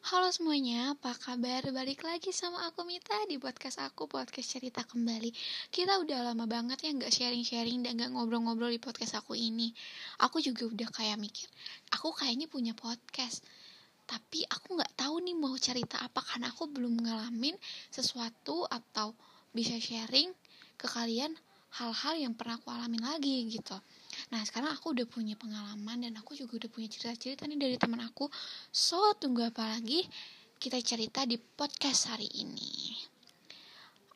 Halo semuanya, apa kabar? Balik lagi sama aku Mita di podcast aku, podcast cerita kembali. Kita udah lama banget ya nggak sharing-sharing dan nggak ngobrol-ngobrol di podcast aku ini. Aku juga udah kayak mikir, aku kayaknya punya podcast. Tapi aku nggak tahu nih mau cerita apa karena aku belum ngalamin sesuatu atau bisa sharing ke kalian hal-hal yang pernah aku alamin lagi gitu Nah sekarang aku udah punya pengalaman dan aku juga udah punya cerita-cerita nih dari teman aku. So tunggu apa lagi? Kita cerita di podcast hari ini.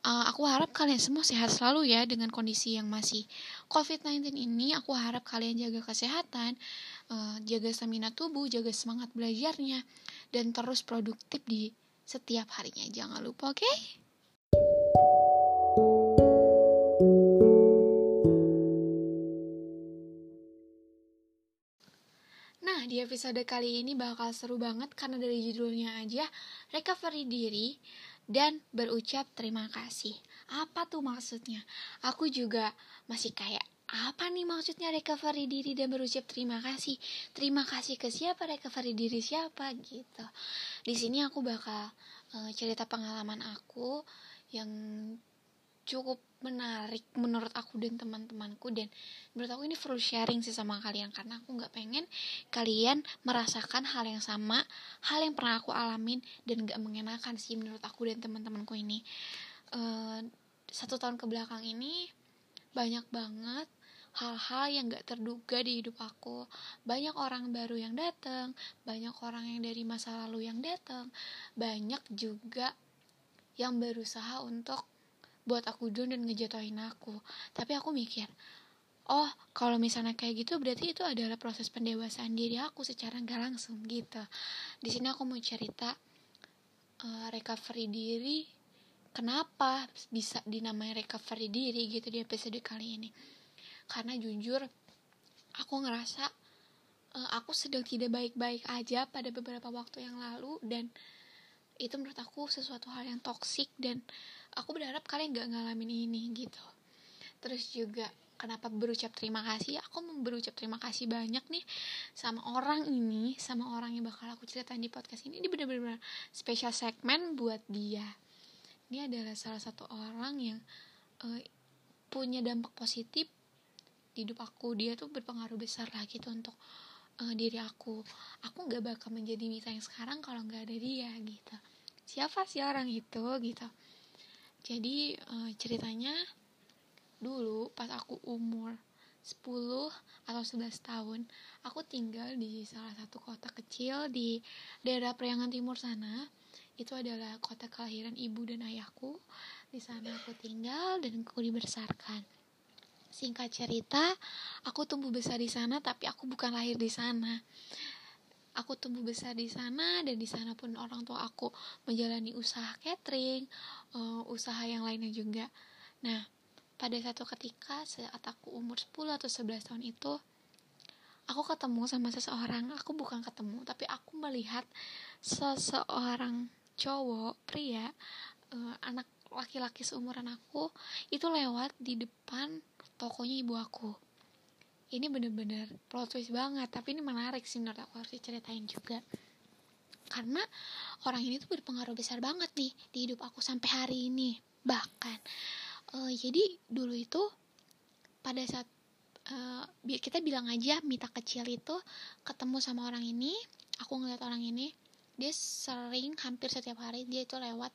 Uh, aku harap kalian semua sehat selalu ya dengan kondisi yang masih COVID-19 ini. Aku harap kalian jaga kesehatan, uh, jaga stamina tubuh, jaga semangat belajarnya, dan terus produktif di setiap harinya. Jangan lupa, oke? Okay? Di episode kali ini bakal seru banget karena dari judulnya aja recovery diri dan berucap terima kasih. Apa tuh maksudnya? Aku juga masih kayak apa nih maksudnya recovery diri dan berucap terima kasih? Terima kasih ke siapa? Recovery diri siapa gitu. Di sini aku bakal uh, cerita pengalaman aku yang cukup menarik menurut aku dan teman-temanku dan menurut aku ini perlu sharing sih sama kalian karena aku nggak pengen kalian merasakan hal yang sama hal yang pernah aku alamin dan nggak mengenakan sih menurut aku dan teman-temanku ini. Uh, satu tahun ke belakang ini banyak banget hal-hal yang gak terduga di hidup aku. Banyak orang baru yang datang banyak orang yang dari masa lalu yang datang banyak juga yang berusaha untuk buat aku down dan ngejatuhin aku. Tapi aku mikir oh kalau misalnya kayak gitu berarti itu adalah proses pendewasaan diri aku secara nggak langsung gitu. Di sini aku mau cerita uh, recovery diri kenapa bisa dinamai recovery diri gitu di episode kali ini. Karena jujur aku ngerasa uh, aku sedang tidak baik-baik aja pada beberapa waktu yang lalu dan itu menurut aku sesuatu hal yang toksik dan aku berharap kalian gak ngalamin ini gitu. Terus juga kenapa berucap terima kasih? Aku berucap terima kasih banyak nih sama orang ini sama orang yang bakal aku ceritain di podcast ini. Ini bener-bener special segmen buat dia. Ini adalah salah satu orang yang uh, punya dampak positif di hidup aku. Dia tuh berpengaruh besar lah gitu untuk uh, diri aku. Aku nggak bakal menjadi Mita yang sekarang kalau nggak ada dia gitu. Siapa sih orang itu gitu. Jadi uh, ceritanya dulu pas aku umur 10 atau 11 tahun aku tinggal di salah satu kota kecil di daerah Priangan Timur sana. Itu adalah kota kelahiran ibu dan ayahku. Di sana aku tinggal dan aku dibesarkan singkat cerita aku tumbuh besar di sana tapi aku bukan lahir di sana aku tumbuh besar di sana dan di sana pun orang tua aku menjalani usaha catering, uh, usaha yang lainnya juga. Nah, pada satu ketika saat aku umur 10 atau 11 tahun itu aku ketemu sama seseorang, aku bukan ketemu tapi aku melihat seseorang cowok, pria, uh, anak laki-laki seumuran aku itu lewat di depan tokonya ibu aku. Ini bener-bener plot twist banget tapi ini menarik sih menurut aku harus diceritain juga. Karena orang ini tuh berpengaruh besar banget nih di hidup aku sampai hari ini bahkan. Uh, jadi dulu itu pada saat uh, kita bilang aja Mita kecil itu ketemu sama orang ini aku ngeliat orang ini dia sering hampir setiap hari dia itu lewat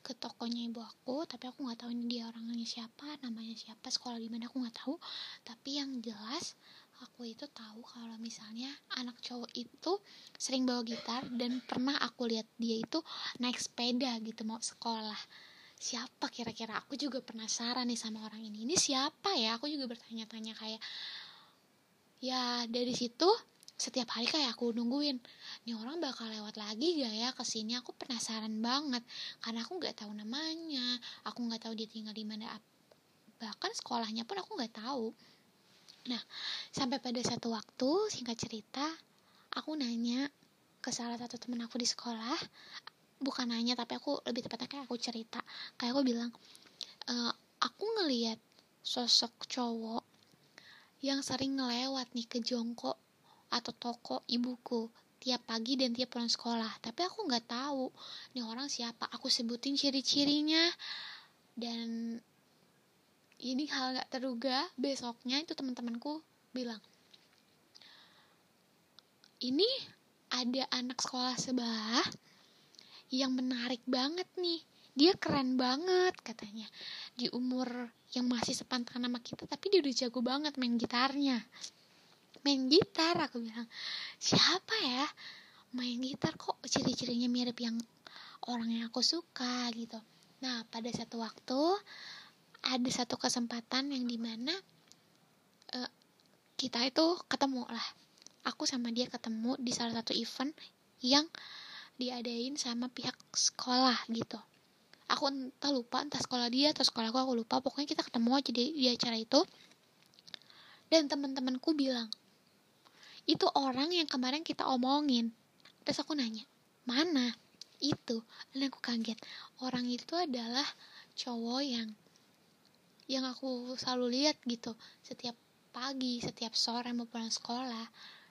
ke tokonya ibu aku tapi aku nggak tahu ini dia orangnya siapa namanya siapa sekolah di mana aku nggak tahu. Tapi yang jelas aku itu tahu kalau misalnya anak cowok itu sering bawa gitar dan pernah aku lihat dia itu naik sepeda gitu mau sekolah. Siapa kira-kira? Aku juga penasaran nih sama orang ini. Ini siapa ya? Aku juga bertanya-tanya kayak ya dari situ setiap hari kayak aku nungguin nih orang bakal lewat lagi gak ya ke sini? Aku penasaran banget karena aku nggak tahu namanya aku nggak tahu dia tinggal di mana. Bahkan sekolahnya pun aku nggak tahu. Nah sampai pada satu waktu singkat cerita aku nanya ke salah satu temen aku di sekolah bukan nanya tapi aku lebih tepatnya kayak aku cerita. Kayak aku bilang e, aku ngeliat sosok cowok yang sering ngelewat nih ke jongkok atau toko ibuku tiap pagi dan tiap pulang sekolah. Tapi aku nggak tahu nih orang siapa. Aku sebutin ciri-cirinya. Dan ini hal nggak terduga. Besoknya itu teman-temanku bilang ini ada anak sekolah sebelah yang menarik banget nih. Dia keren banget katanya. Di umur yang masih sepantaran sama kita tapi dia udah jago banget main gitarnya main gitar aku bilang siapa ya? Main gitar kok ciri-cirinya mirip yang orang yang aku suka gitu. Nah pada satu waktu ada satu kesempatan yang di mana uh, kita itu ketemu lah. Aku sama dia ketemu di salah satu event yang diadain sama pihak sekolah gitu. Aku entah lupa entah sekolah dia atau sekolah aku aku lupa. Pokoknya kita ketemu aja di, di acara itu. Dan teman-temanku bilang itu orang yang kemarin kita omongin. Terus aku nanya mana? Itu. Dan aku kaget. Orang itu adalah cowok yang yang aku selalu lihat gitu. Setiap pagi setiap sore mau pulang sekolah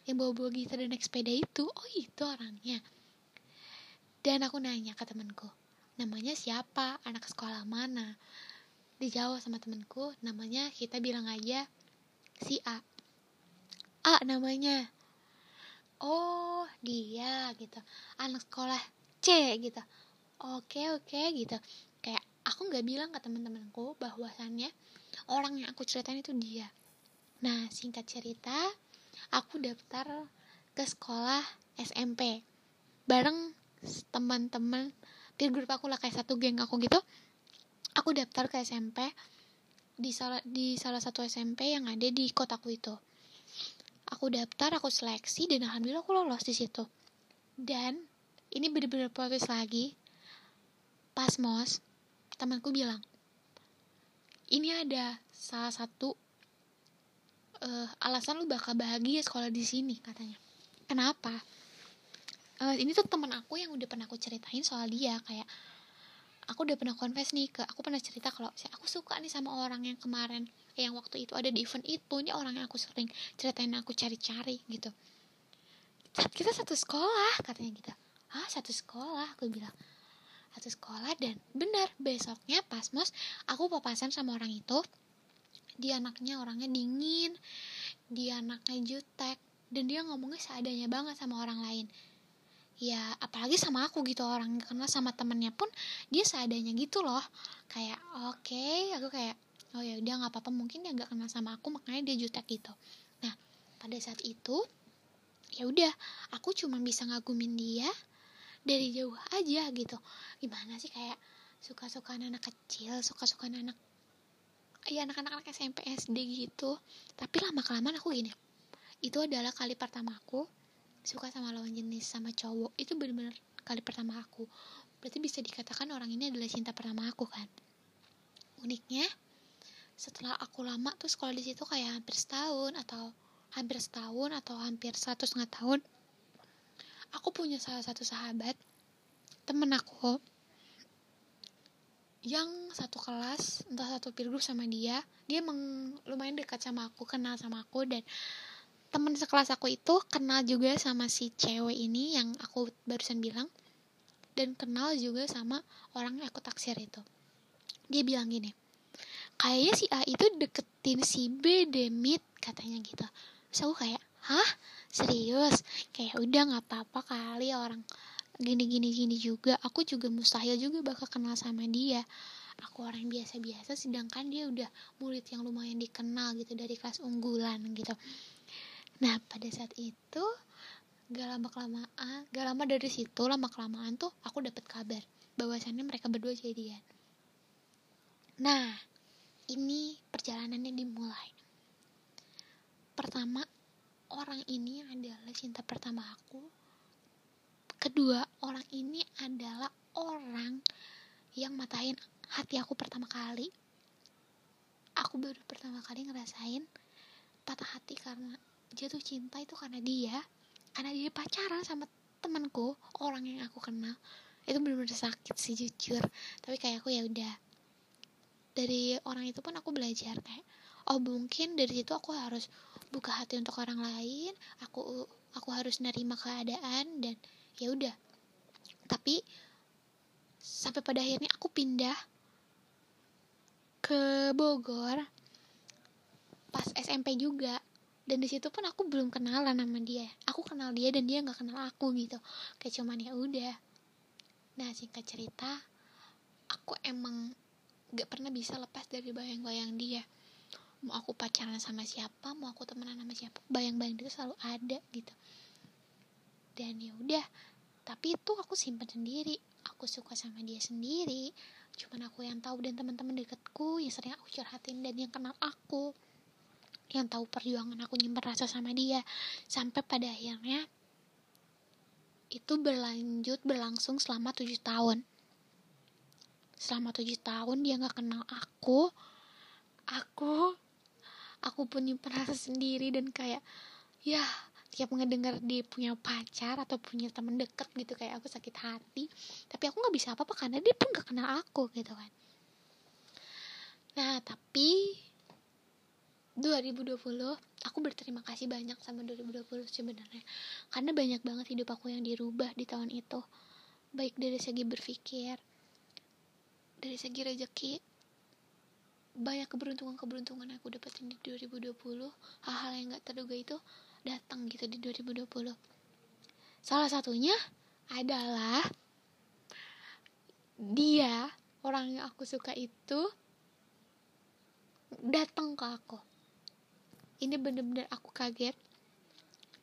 yang bawa-bawa gitar dan naik sepeda itu oh itu orangnya. Dan aku nanya ke temanku namanya siapa? Anak sekolah mana? Dijawab sama temanku namanya kita bilang aja si A A namanya. Oh dia gitu. Anak sekolah C gitu. Oke oke gitu. Kayak aku nggak bilang ke teman-temanku bahwasannya orang yang aku ceritain itu dia. Nah singkat cerita aku daftar ke sekolah SMP bareng teman-teman di grup aku lah kayak satu geng aku gitu. Aku daftar ke SMP di salah di salah satu SMP yang ada di kotaku itu aku daftar aku seleksi dan alhamdulillah aku lolos di situ. Dan ini bener-bener protes lagi. Pas mos temanku bilang ini ada salah satu uh, alasan lu bakal bahagia sekolah di sini katanya. Kenapa? Uh, ini tuh teman aku yang udah pernah aku ceritain soal dia kayak aku udah pernah confess nih ke aku pernah cerita kalau aku suka nih sama orang yang kemarin yang waktu itu ada di event itu ini orang yang aku sering ceritain aku cari-cari gitu. Kita satu sekolah katanya gitu. Ah satu sekolah aku bilang. Satu sekolah dan benar besoknya pas mos aku papasan sama orang itu dia anaknya orangnya dingin dia anaknya jutek dan dia ngomongnya seadanya banget sama orang lain ya apalagi sama aku gitu orang karena sama temennya pun dia seadanya gitu loh. Kayak oke okay, aku kayak oh ya udah nggak apa-apa mungkin dia nggak kenal sama aku makanya dia jutek gitu. Nah pada saat itu ya udah aku cuma bisa ngagumin dia dari jauh aja gitu. Gimana sih kayak suka-suka anak kecil suka-suka anak ya anak-anak SMP SD gitu. Tapi lama kelamaan aku gini itu adalah kali pertama aku suka sama lawan jenis sama cowok itu bener-bener kali pertama aku. Berarti bisa dikatakan orang ini adalah cinta pertama aku kan? Uniknya setelah aku lama tuh sekolah di situ kayak hampir setahun atau hampir setahun atau hampir satu setengah tahun aku punya salah satu sahabat temen aku yang satu kelas entah satu peer sama dia dia emang lumayan dekat sama aku kenal sama aku dan temen sekelas aku itu kenal juga sama si cewek ini yang aku barusan bilang. Dan kenal juga sama orang yang aku taksir itu. Dia bilang gini kayaknya si A itu deketin si B demit katanya gitu. Terus aku kayak hah? Serius? Kayak udah nggak apa-apa kali orang gini gini gini juga. Aku juga mustahil juga bakal kenal sama dia. Aku orang biasa-biasa sedangkan dia udah murid yang lumayan dikenal gitu dari kelas unggulan gitu nah pada saat itu gak lama kelamaan gak lama dari situ lama kelamaan tuh aku dapat kabar bahwasannya mereka berdua jadian nah ini perjalanannya dimulai. Pertama, orang ini adalah cinta pertama aku. Kedua, orang ini adalah orang yang matahin hati aku pertama kali. Aku baru pertama kali ngerasain patah hati karena jatuh cinta itu karena dia, karena dia pacaran sama temanku, orang yang aku kenal. Itu benar-benar sakit sih jujur. Tapi kayak aku ya udah dari orang itu pun aku belajar kayak oh mungkin dari situ aku harus buka hati untuk orang lain aku aku harus nerima keadaan dan ya udah tapi sampai pada akhirnya aku pindah ke Bogor pas SMP juga dan di situ pun aku belum kenalan sama dia. Aku kenal dia dan dia nggak kenal aku gitu. Kayak cuman ya udah. Nah singkat cerita aku emang gak pernah bisa lepas dari bayang-bayang dia. Mau aku pacaran sama siapa mau aku temenan sama siapa bayang-bayang itu selalu ada gitu. Dan ya udah. Tapi itu aku simpan sendiri. Aku suka sama dia sendiri. Cuman aku yang tahu dan teman-teman deketku yang sering aku curhatin dan yang kenal aku yang tahu perjuangan aku nyimpen rasa sama dia. Sampai pada akhirnya itu berlanjut berlangsung selama tujuh tahun. Selama tujuh tahun dia nggak kenal aku. Aku aku pun nyimpen rasa sendiri dan kayak ya tiap ngedengar dia punya pacar atau punya temen deket gitu kayak aku sakit hati. Tapi aku nggak bisa apa-apa karena dia pun gak kenal aku gitu kan. Nah tapi 2020 aku berterima kasih banyak sama 2020 sebenarnya. Karena banyak banget hidup aku yang dirubah di tahun itu. Baik dari segi berpikir dari segi rezeki banyak keberuntungan-keberuntungan aku dapetin di 2020 hal-hal yang gak terduga itu datang gitu di 2020 salah satunya adalah dia orang yang aku suka itu datang ke aku ini bener-bener aku kaget.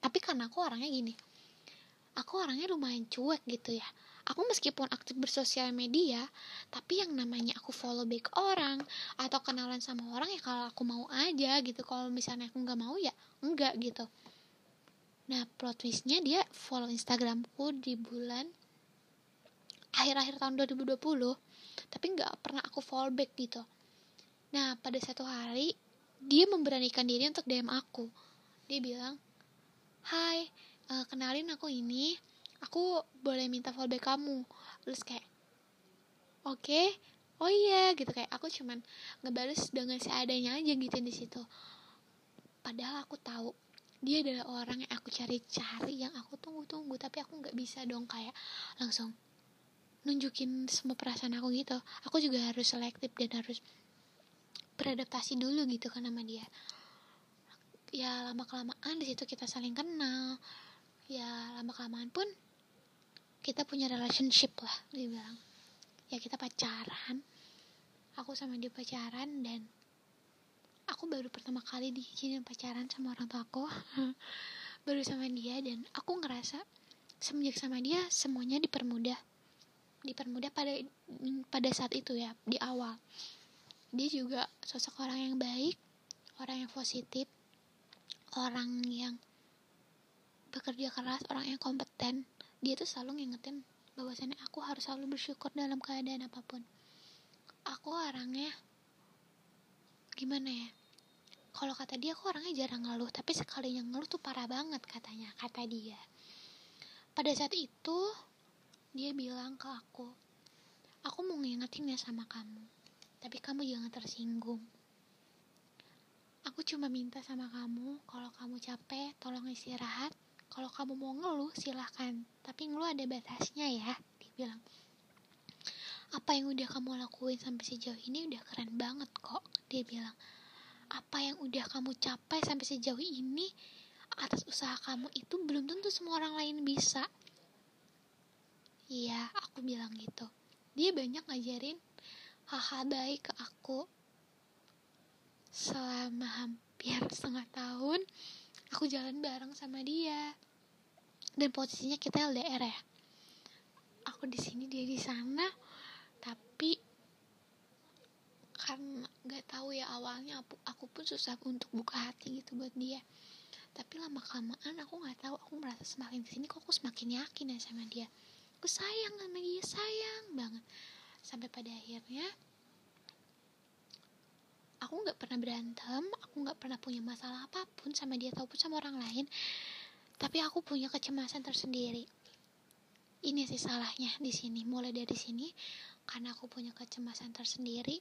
Tapi karena aku orangnya gini aku orangnya lumayan cuek gitu ya. Aku meskipun aktif bersosial media tapi yang namanya aku follow back orang atau kenalan sama orang ya kalau aku mau aja gitu. Kalau misalnya aku nggak mau ya enggak gitu. Nah plot twistnya dia follow instagramku di bulan akhir-akhir tahun 2020 tapi nggak pernah aku follow back gitu. Nah pada satu hari dia memberanikan diri untuk DM aku. Dia bilang hai uh, kenalin aku ini. Aku boleh minta fallback kamu. Terus kayak oke. Okay, oh iya gitu. Kayak aku cuman ngebales dengan seadanya aja gitu di situ. Padahal aku tahu dia adalah orang yang aku cari-cari yang aku tunggu-tunggu tapi aku nggak bisa dong kayak langsung nunjukin semua perasaan aku gitu. Aku juga harus selektif dan harus beradaptasi dulu gitu kan sama dia. Ya lama kelamaan di situ kita saling kenal. Ya lama kelamaan pun kita punya relationship lah dia bilang. Ya kita pacaran. Aku sama dia pacaran dan aku baru pertama kali diizinin pacaran sama orang tua aku. Baru sama dia dan aku ngerasa semenjak sama dia semuanya dipermudah. Dipermudah pada pada saat itu ya di awal dia juga sosok orang yang baik orang yang positif orang yang bekerja keras orang yang kompeten. Dia tuh selalu ngingetin bahwasannya aku harus selalu bersyukur dalam keadaan apa pun. Aku orangnya gimana ya? Kalau kata dia aku orangnya jarang ngeluh tapi sekali yang ngeluh tuh parah banget katanya kata dia. Pada saat itu dia bilang ke aku aku mau ngingetin ya sama kamu tapi kamu jangan tersinggung. Aku cuma minta sama kamu, kalau kamu capek, tolong istirahat. Kalau kamu mau ngeluh, silahkan. Tapi ngeluh ada batasnya ya, dia bilang. Apa yang udah kamu lakuin sampai sejauh ini udah keren banget kok, dia bilang. Apa yang udah kamu capai sampai sejauh ini atas usaha kamu itu belum tentu semua orang lain bisa. Iya, aku bilang gitu. Dia banyak ngajarin hal-hal baik ke aku. Selama hampir setengah tahun aku jalan bareng sama dia. Dan posisinya kita LDR ya. Aku di sini dia di sana. Tapi karena nggak tahu ya awalnya aku, aku pun susah untuk buka hati gitu buat dia. Tapi lama kelamaan aku nggak tahu aku merasa semakin sini kok aku semakin yakin ya sama dia. Aku sayang sama dia sayang banget sampai pada akhirnya aku nggak pernah berantem aku nggak pernah punya masalah apa pun sama dia ataupun sama orang lain. Tapi aku punya kecemasan tersendiri. Ini sih salahnya di sini mulai dari sini karena aku punya kecemasan tersendiri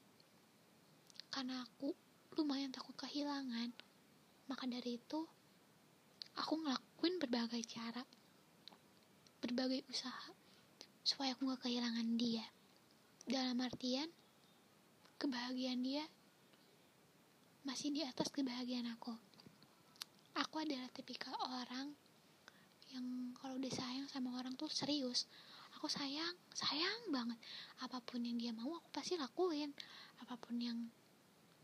karena aku lumayan takut kehilangan. Maka dari itu aku ngelak ngelakuin berbagai cara berbagai usaha supaya aku gak kehilangan dia dalam artian kebahagiaan dia masih di atas kebahagiaan aku. Aku adalah tipikal orang yang kalau udah sayang sama orang tuh serius. Aku sayang sayang banget. Apa pun yang dia mau aku pasti lakuin. Apa pun yang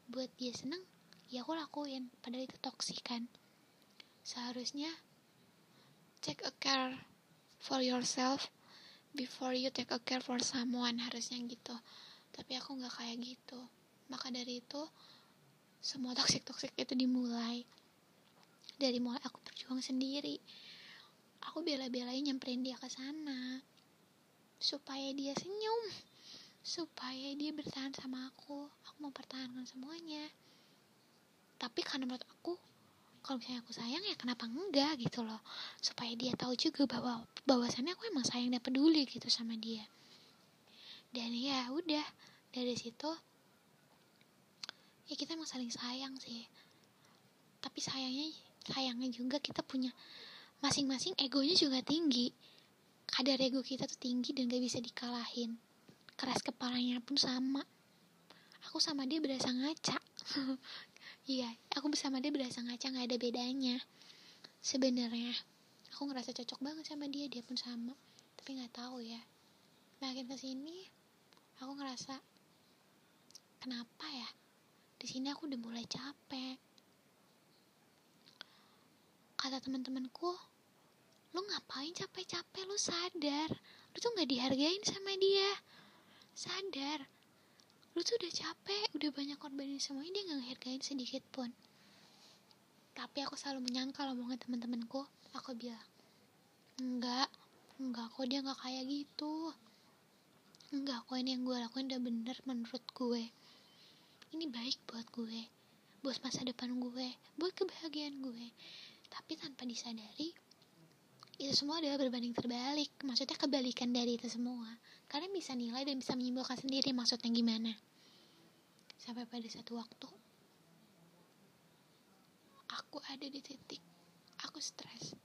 buat dia seneng ya aku lakuin. Padahal itu toksik kan. Seharusnya take a care for yourself before you take a care for someone harusnya gitu. Tapi aku nggak kayak gitu. Maka dari itu semua toxic toxic itu dimulai dari mulai aku berjuang sendiri. Aku bela-belain nyamperin dia ke sana supaya dia senyum supaya dia bertahan sama aku. Aku mau pertahankan semuanya. Tapi karena menurut aku kalau misalnya aku sayang ya kenapa enggak gitu loh. Supaya dia tahu juga bahwa bahwasannya aku emang sayang dan peduli gitu sama dia. Dan ya udah dari situ ya kita emang saling sayang sih. Tapi sayangnya sayangnya juga kita punya masing-masing egonya juga tinggi. Kadar ego kita tuh tinggi dan gak bisa dikalahin. Keras kepalanya pun sama. Aku sama dia berasa ngaca iya aku bersama dia berasa ngaca nggak ada bedanya. Sebenarnya aku ngerasa cocok banget sama dia dia pun sama. Tapi nggak tahu ya. Makin ke sini aku ngerasa kenapa ya? Di sini aku udah mulai capek. Kata teman-temanku lu ngapain capek-capek? Lu sadar. Lu tuh nggak dihargain sama dia. Sadar lu tuh udah capek udah banyak korbanin semuanya dia nggak ngehargain sedikit pun. Tapi aku selalu menyangkal omongan teman-temanku aku bilang enggak enggak kok dia nggak kayak gitu. Enggak kok ini yang gue lakuin udah bener menurut gue. Ini baik buat gue buat masa depan gue buat kebahagiaan gue. Tapi tanpa disadari itu semua adalah berbanding terbalik. Maksudnya kebalikan dari itu semua. Kalian bisa nilai dan bisa menyimpulkan sendiri maksudnya gimana. Sampai pada satu waktu aku ada di titik aku stres.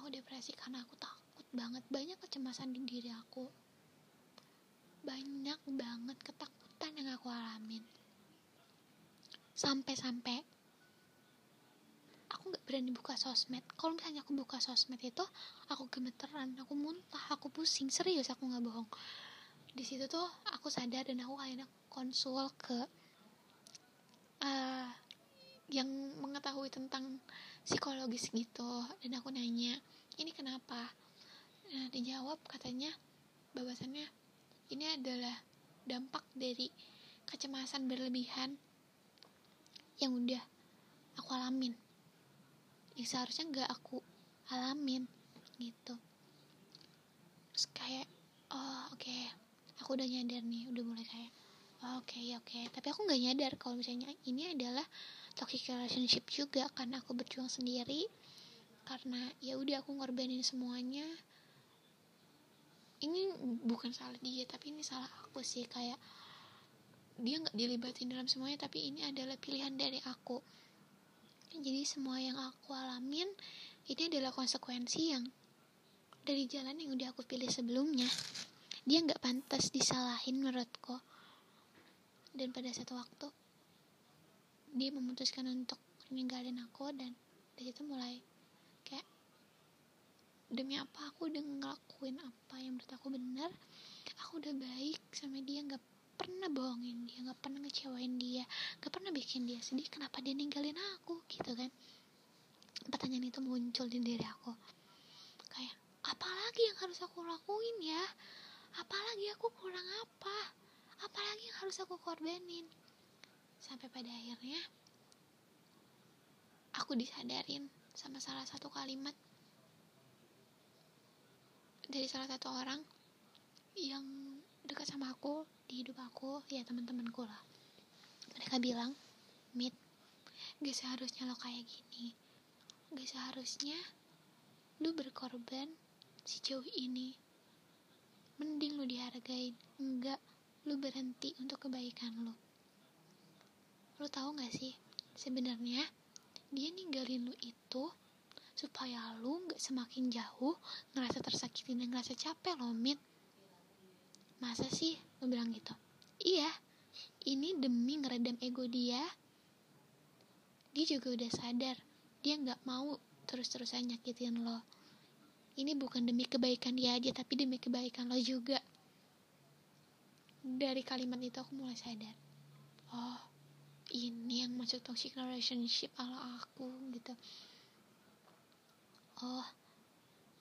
Aku depresi karena aku takut banget. Banyak kecemasan di diri aku. Banyak banget ketakutan yang aku alamin. Sampai-sampai aku nggak berani buka sosmed. Kalau misalnya aku buka sosmed itu aku gemeteran aku muntah aku pusing. Serius aku nggak bohong. Di situ tuh aku sadar dan aku akhirnya konsul ke uh, yang mengetahui tentang psikologis gitu. Dan aku nanya ini kenapa? Nah dijawab katanya bahwasannya ini adalah dampak dari kecemasan berlebihan yang udah aku alamin yang seharusnya nggak aku alamin gitu terus kayak oh oke okay. aku udah nyadar nih udah mulai kayak oke okay, oke okay. tapi aku nggak nyadar kalau misalnya ini adalah toxic relationship juga karena aku berjuang sendiri karena ya udah aku ngorbanin semuanya ini bukan salah dia tapi ini salah aku sih kayak dia nggak dilibatin dalam semuanya tapi ini adalah pilihan dari aku jadi semua yang aku alamin ini adalah konsekuensi yang dari jalan yang udah aku pilih sebelumnya. Dia nggak pantas disalahin menurutku. Dan pada satu waktu dia memutuskan untuk ninggalin aku dan dari situ mulai kayak demi apa aku udah ngelakuin apa yang menurut aku benar? Aku udah baik sama dia nggak pernah bohongin dia nggak pernah ngecewain dia nggak pernah bikin dia sedih kenapa dia ninggalin aku gitu kan. Pertanyaan itu muncul di diri aku. Kayak apalagi yang harus aku lakuin ya? Apalagi aku kurang apa? Apalagi yang harus aku korbanin? Sampai pada akhirnya aku disadarin sama salah satu kalimat dari salah satu orang yang sama aku di hidup aku ya teman-temanku lah. Mereka bilang mit gak seharusnya lo kayak gini. Gak seharusnya lu berkorban sejauh ini. Mending lu dihargain. Enggak lu berhenti untuk kebaikan lu. Lu tahu gak sih sebenarnya dia ninggalin lu itu supaya lu gak semakin jauh ngerasa tersakiti dan ngerasa capek loh Mit masa sih lu bilang gitu? Iya ini demi ngeredam ego dia. Dia juga udah sadar dia nggak mau terus-terusan nyakitin lo. Ini bukan demi kebaikan dia aja tapi demi kebaikan lo juga. Dari kalimat itu aku mulai sadar. Oh ini yang masuk toxic relationship ala aku gitu. Oh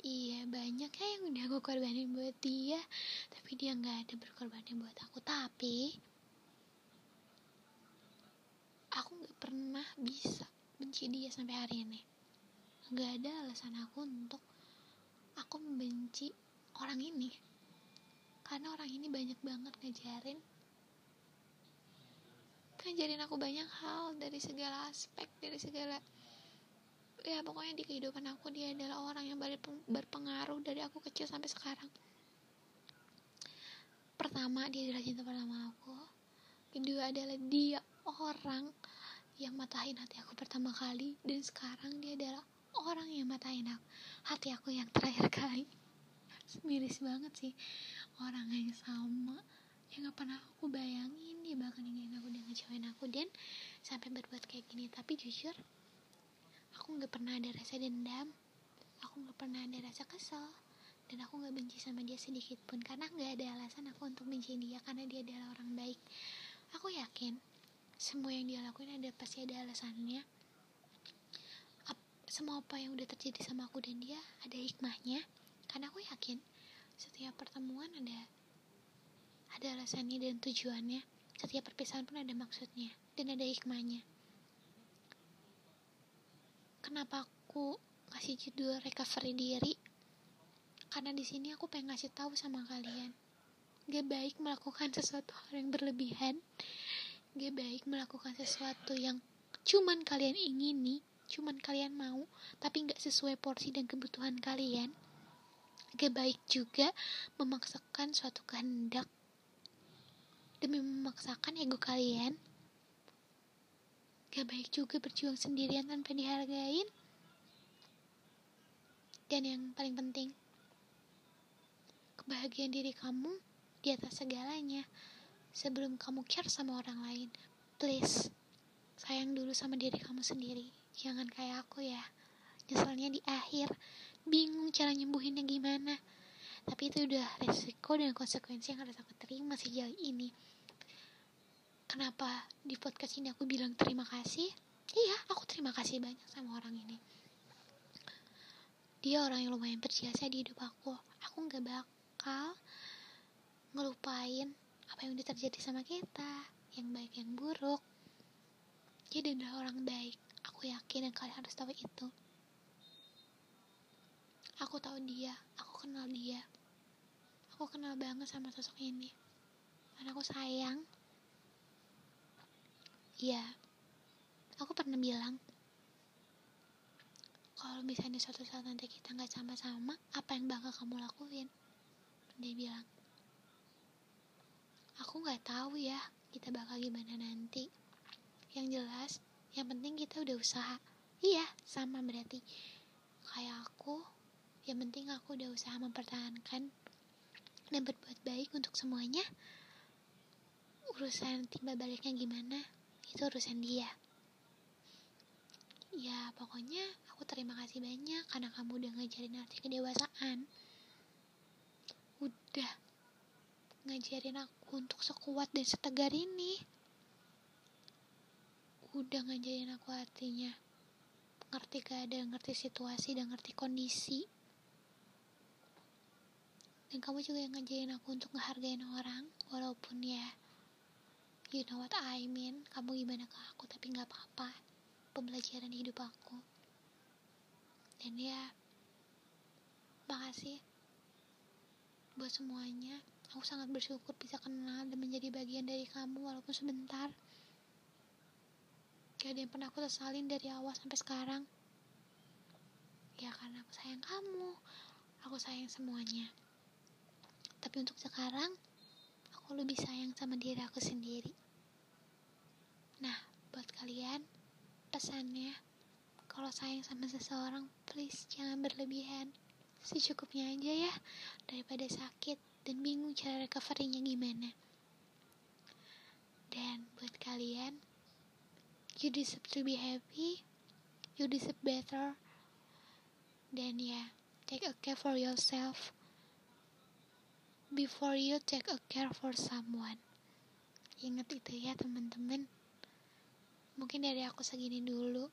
iya banyak ya yang udah aku korbanin buat dia. Tapi dia nggak ada berkorbanin buat aku. Tapi aku nggak pernah bisa benci dia sampai hari ini. Nggak ada alasan aku untuk aku membenci orang ini. Karena orang ini banyak banget ngajarin. Ngajarin aku banyak hal dari segala aspek dari segala ya pokoknya di kehidupan aku dia adalah orang yang berpengaruh dari aku kecil sampai sekarang. Pertama dia adalah cinta pertama aku. Kedua adalah dia orang yang matahin hati aku pertama kali. Dan sekarang dia adalah orang yang matahin aku hati aku yang terakhir kali. Miris banget sih. Orang yang sama yang gak pernah aku bayangin. Dia bakal ninggalin aku dan ngecewain aku. Dan sampai berbuat kayak gini. Tapi jujur aku gak pernah ada rasa dendam. Aku gak pernah ada rasa kesel. Dan aku gak benci sama dia sedikit pun. Karena gak ada alasan aku untuk benci dia. Karena dia adalah orang baik. Aku yakin semua yang dia lakuin ada pasti ada alasannya. Semua apa yang udah terjadi sama aku dan dia ada hikmahnya. Karena aku yakin setiap pertemuan ada ada alasannya dan tujuannya. Setiap perpisahan pun ada maksudnya dan ada hikmahnya kenapa aku kasih judul recovery diri? Karena di sini aku pengen ngasih tahu sama kalian. Gak baik melakukan sesuatu hal yang berlebihan. Gak baik melakukan sesuatu yang cuman kalian ingini cuman kalian mau tapi gak sesuai porsi dan kebutuhan kalian. Gak baik juga memaksakan suatu kehendak demi memaksakan ego kalian. Gak baik juga berjuang sendirian tanpa dihargain. Dan yang paling penting, kebahagiaan diri kamu di atas segalanya. Sebelum kamu care sama orang lain, please, sayang dulu sama diri kamu sendiri. Jangan kayak aku ya, nyeselnya di akhir, bingung cara nyembuhinnya gimana. Tapi itu udah resiko dan konsekuensi yang harus aku terima sejauh ini kenapa di podcast ini aku bilang terima kasih? Iya aku terima kasih banyak sama orang ini. Dia orang yang lumayan berjasa di hidup aku. Aku nggak bakal ngelupain apa yang udah terjadi sama kita yang baik yang buruk. Dia adalah orang baik. Aku yakin dan kalian harus tahu itu. Aku tahu dia. Aku kenal dia. Aku kenal banget sama sosok ini. Karena aku sayang Iya, aku pernah bilang kalau misalnya suatu saat nanti kita nggak sama-sama, apa yang bakal kamu lakuin? Dia bilang, aku nggak tahu ya kita bakal gimana nanti. Yang jelas, yang penting kita udah usaha. Iya, sama berarti. Kayak aku, yang penting aku udah usaha mempertahankan dan berbuat baik untuk semuanya. Urusan timbal baliknya gimana? Itu urusan dia. Ya pokoknya aku terima kasih banyak karena kamu udah ngajarin arti kedewasaan. Udah ngajarin aku untuk sekuat dan setegar ini. Udah ngajarin aku artinya ngerti keadaan, ngerti situasi, dan ngerti kondisi. Dan kamu juga yang ngajarin aku untuk ngehargain orang walaupun ya you know what I mean. Kamu gimana ke aku tapi nggak apa-apa. Pembelajaran hidup aku. Dan ya makasih buat semuanya. Aku sangat bersyukur bisa kenal dan menjadi bagian dari kamu walaupun sebentar. Gak ada yang pernah aku sesalin dari awal sampai sekarang. Ya karena aku sayang kamu. Aku sayang semuanya. Tapi untuk sekarang aku lebih sayang sama diri aku sendiri Nah, buat kalian, pesannya, kalau sayang sama seseorang please jangan berlebihan. Secukupnya aja ya daripada sakit dan bingung cara recovery-nya gimana. Dan buat kalian you deserve to be happy you deserve better dan ya take a care for yourself before you take a care for someone. Ingat itu ya teman-teman mungkin dari aku segini dulu.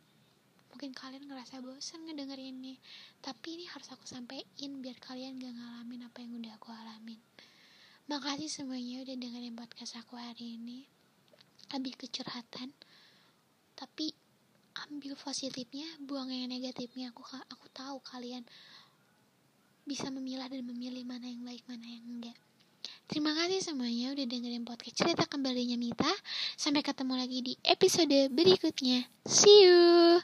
Mungkin kalian ngerasa bosan ngedenger ini tapi ini harus aku sampein biar kalian gak ngalamin apa yang udah aku alamin. Makasih semuanya udah dengerin podcast aku hari ini. Lebih kecurhatan. Tapi ambil positifnya buang yang negatifnya. Aku aku tahu kalian bisa memilah dan memilih mana yang baik mana yang enggak Terima kasih semuanya udah dengerin podcast cerita kembalinya Mita. Sampai ketemu lagi di episode berikutnya. See you.